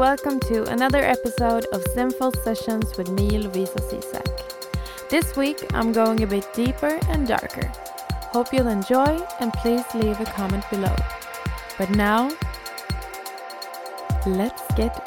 Welcome to another episode of Sinful Sessions with me, Lovisa Cisak. This week, I'm going a bit deeper and darker. Hope you'll enjoy, and please leave a comment below. But now, let's get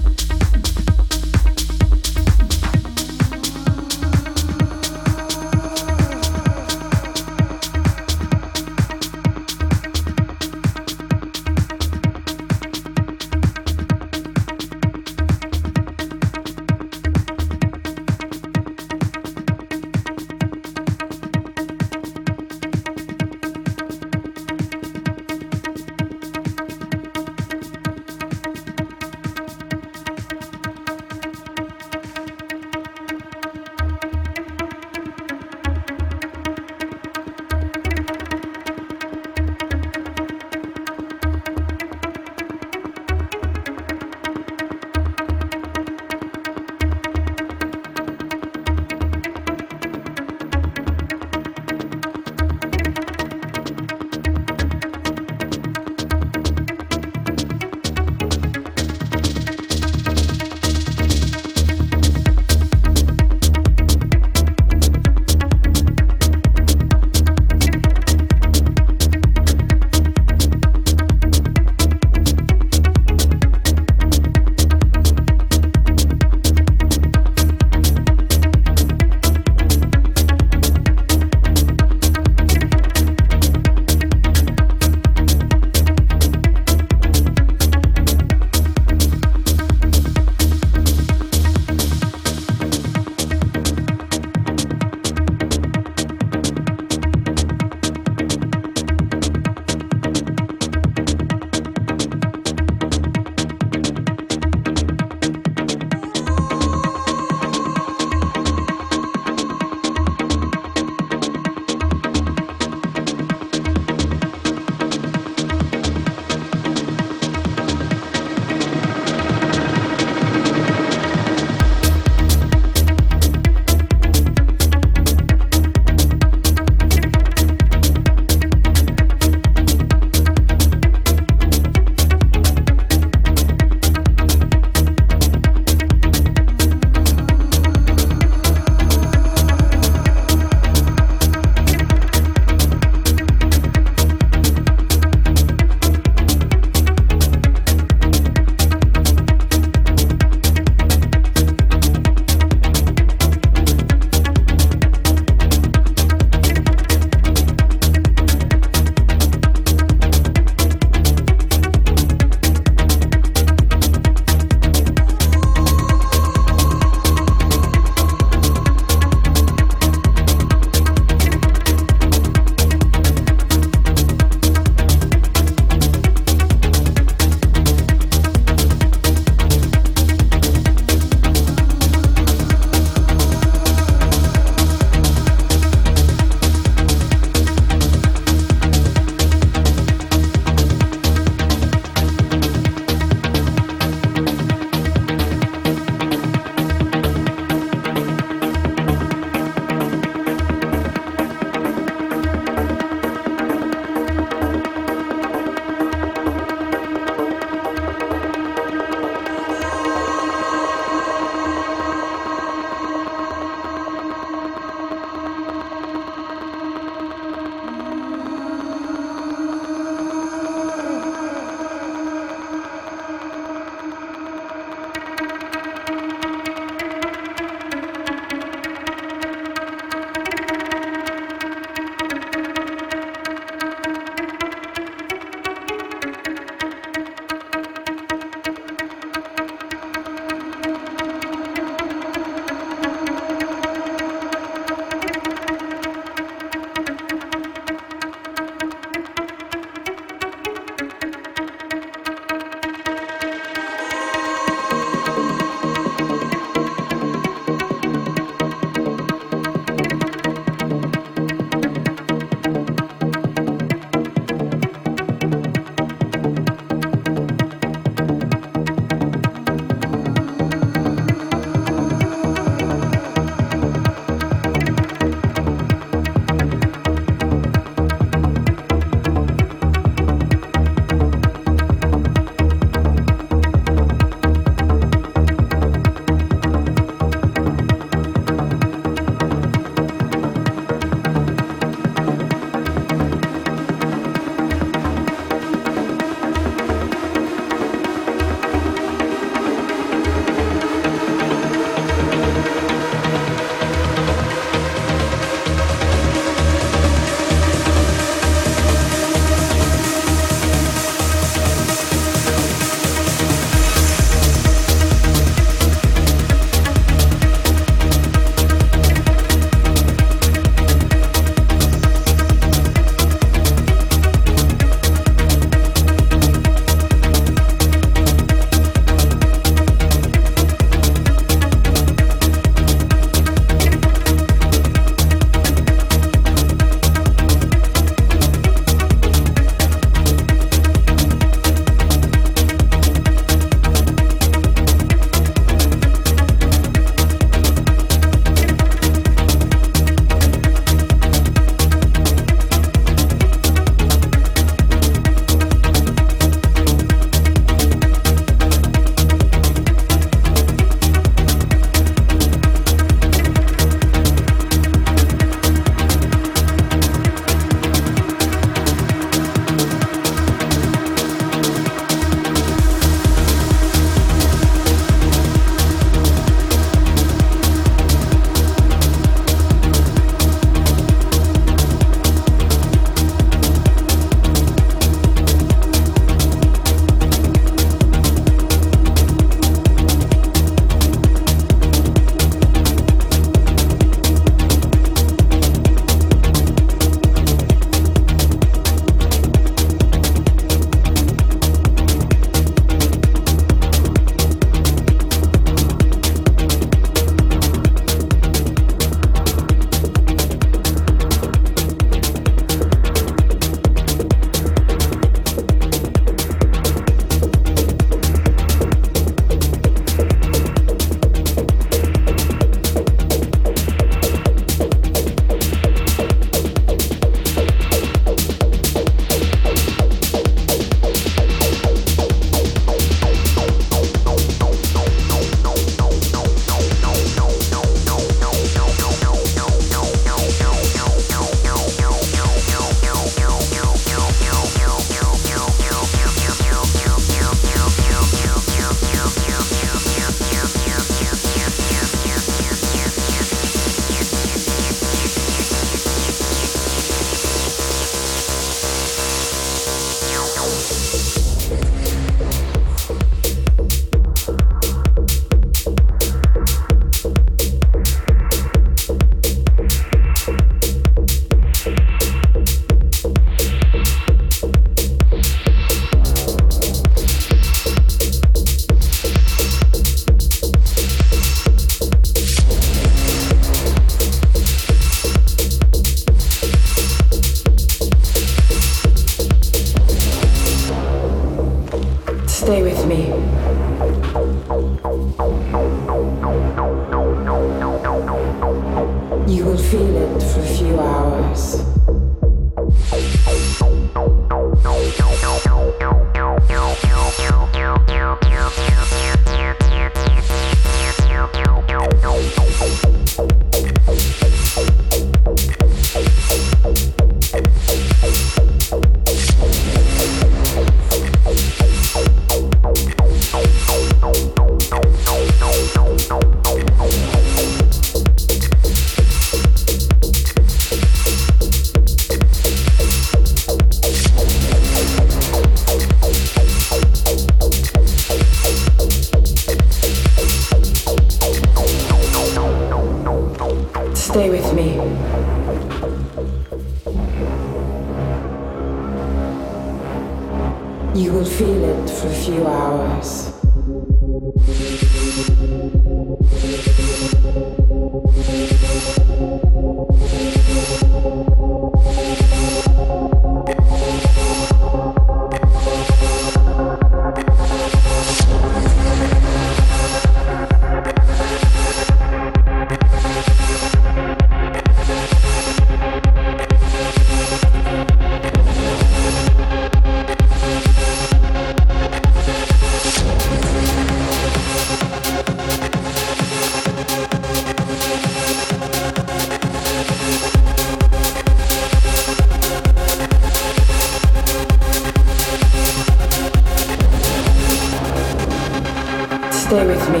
Stay with me.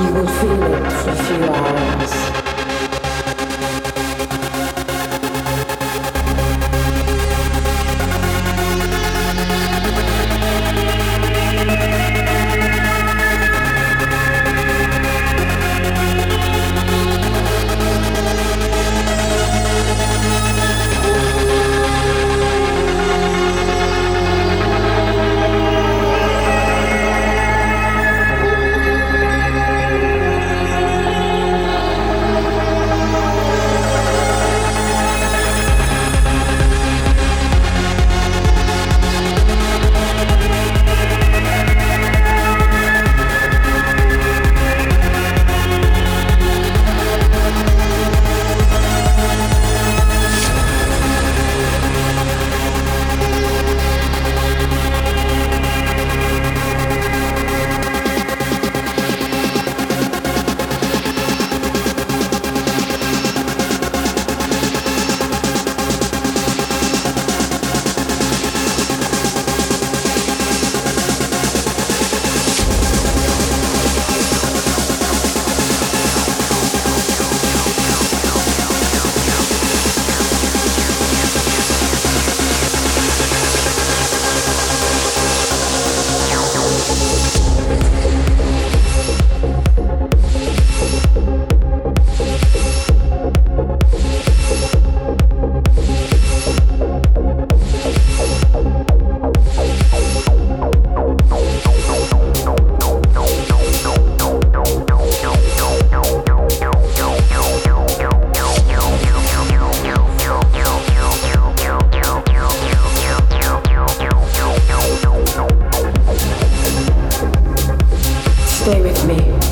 You will feel it for a few hours. Stay with me.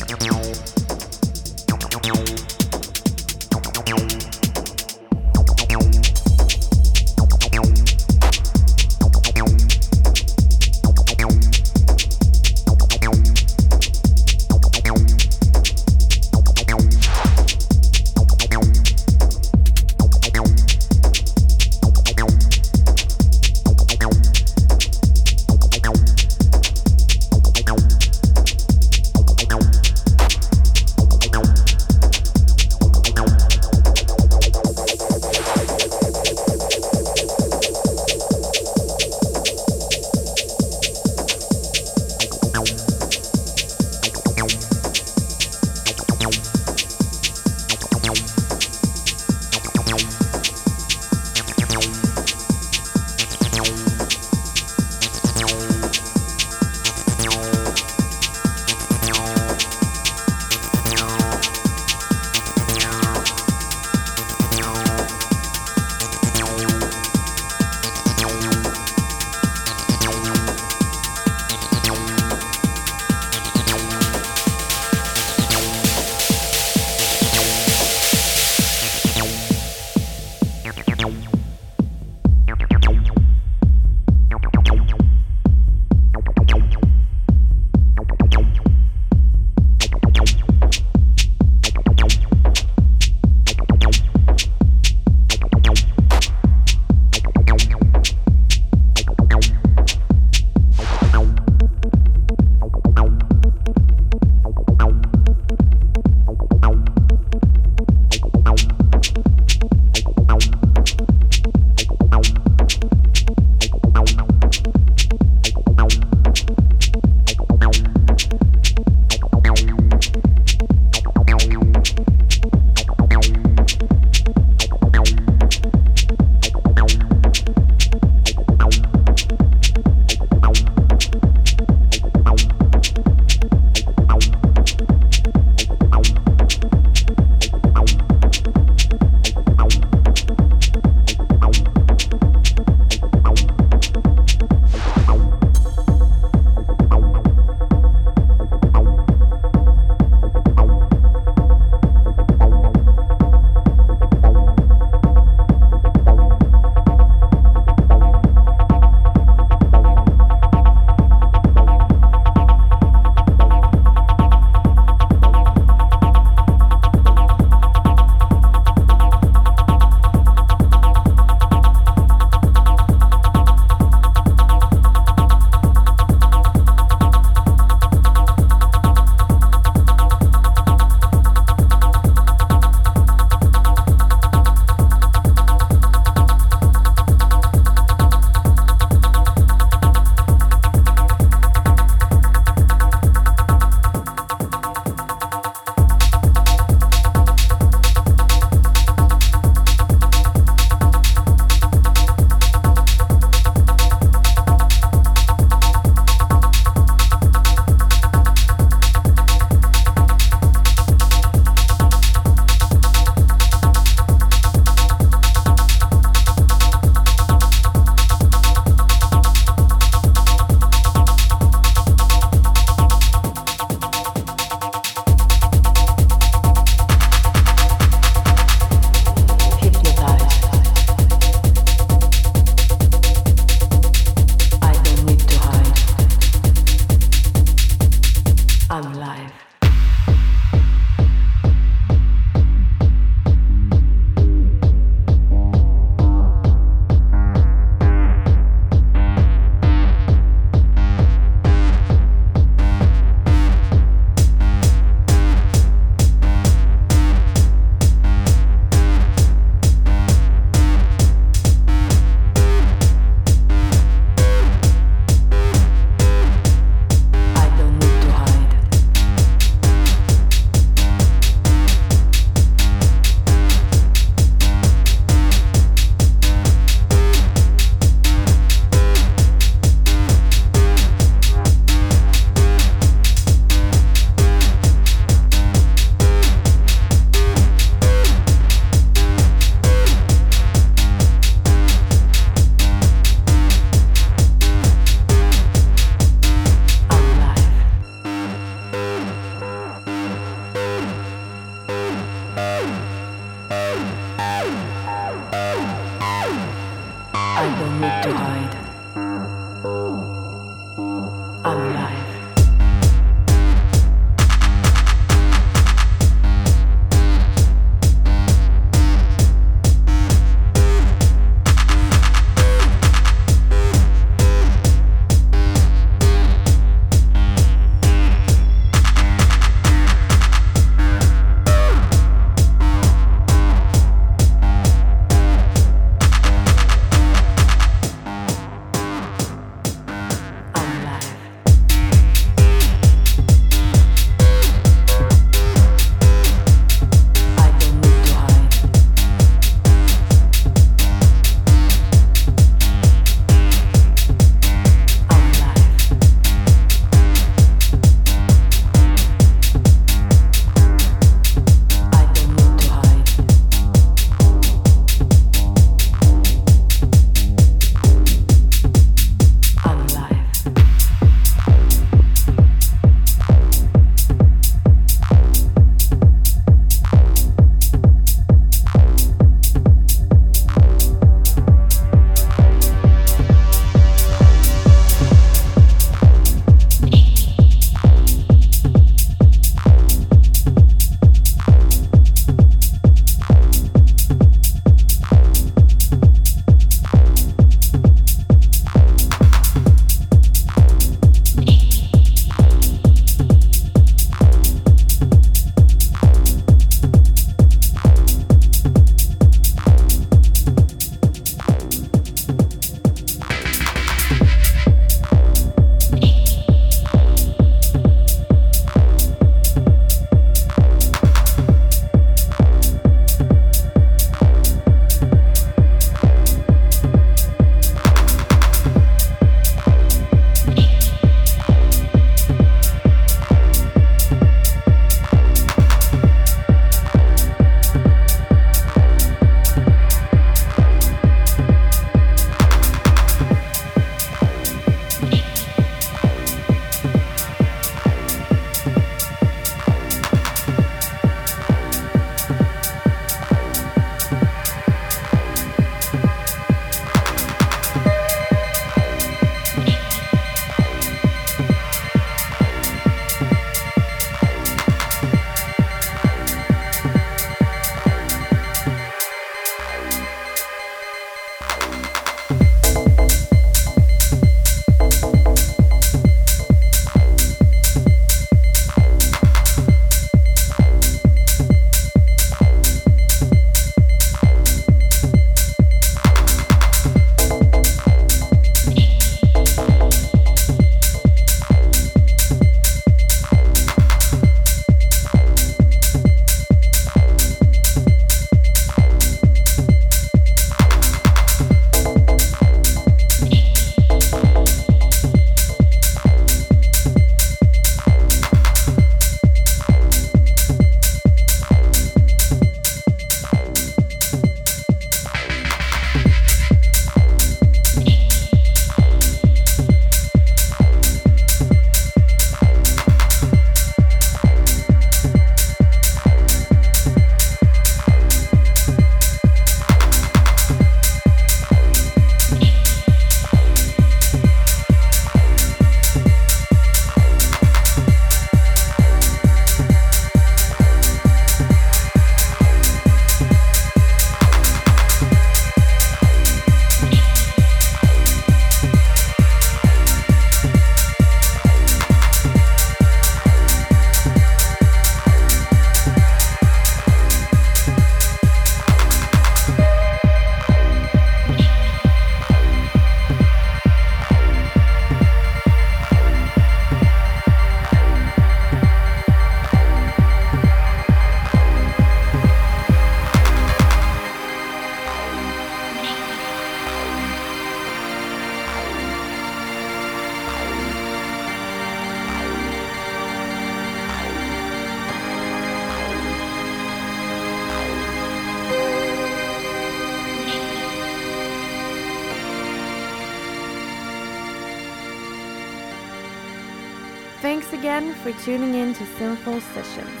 Again for tuning in to Sinful Sessions.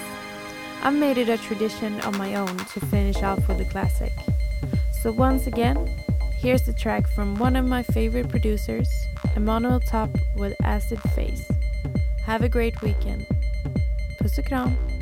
I've made it a tradition on my own to finish off with a classic. So once again, Here's the track from one of my favorite producers, Emmanuel Top with Acid Phase. Have a great weekend. Puss kram!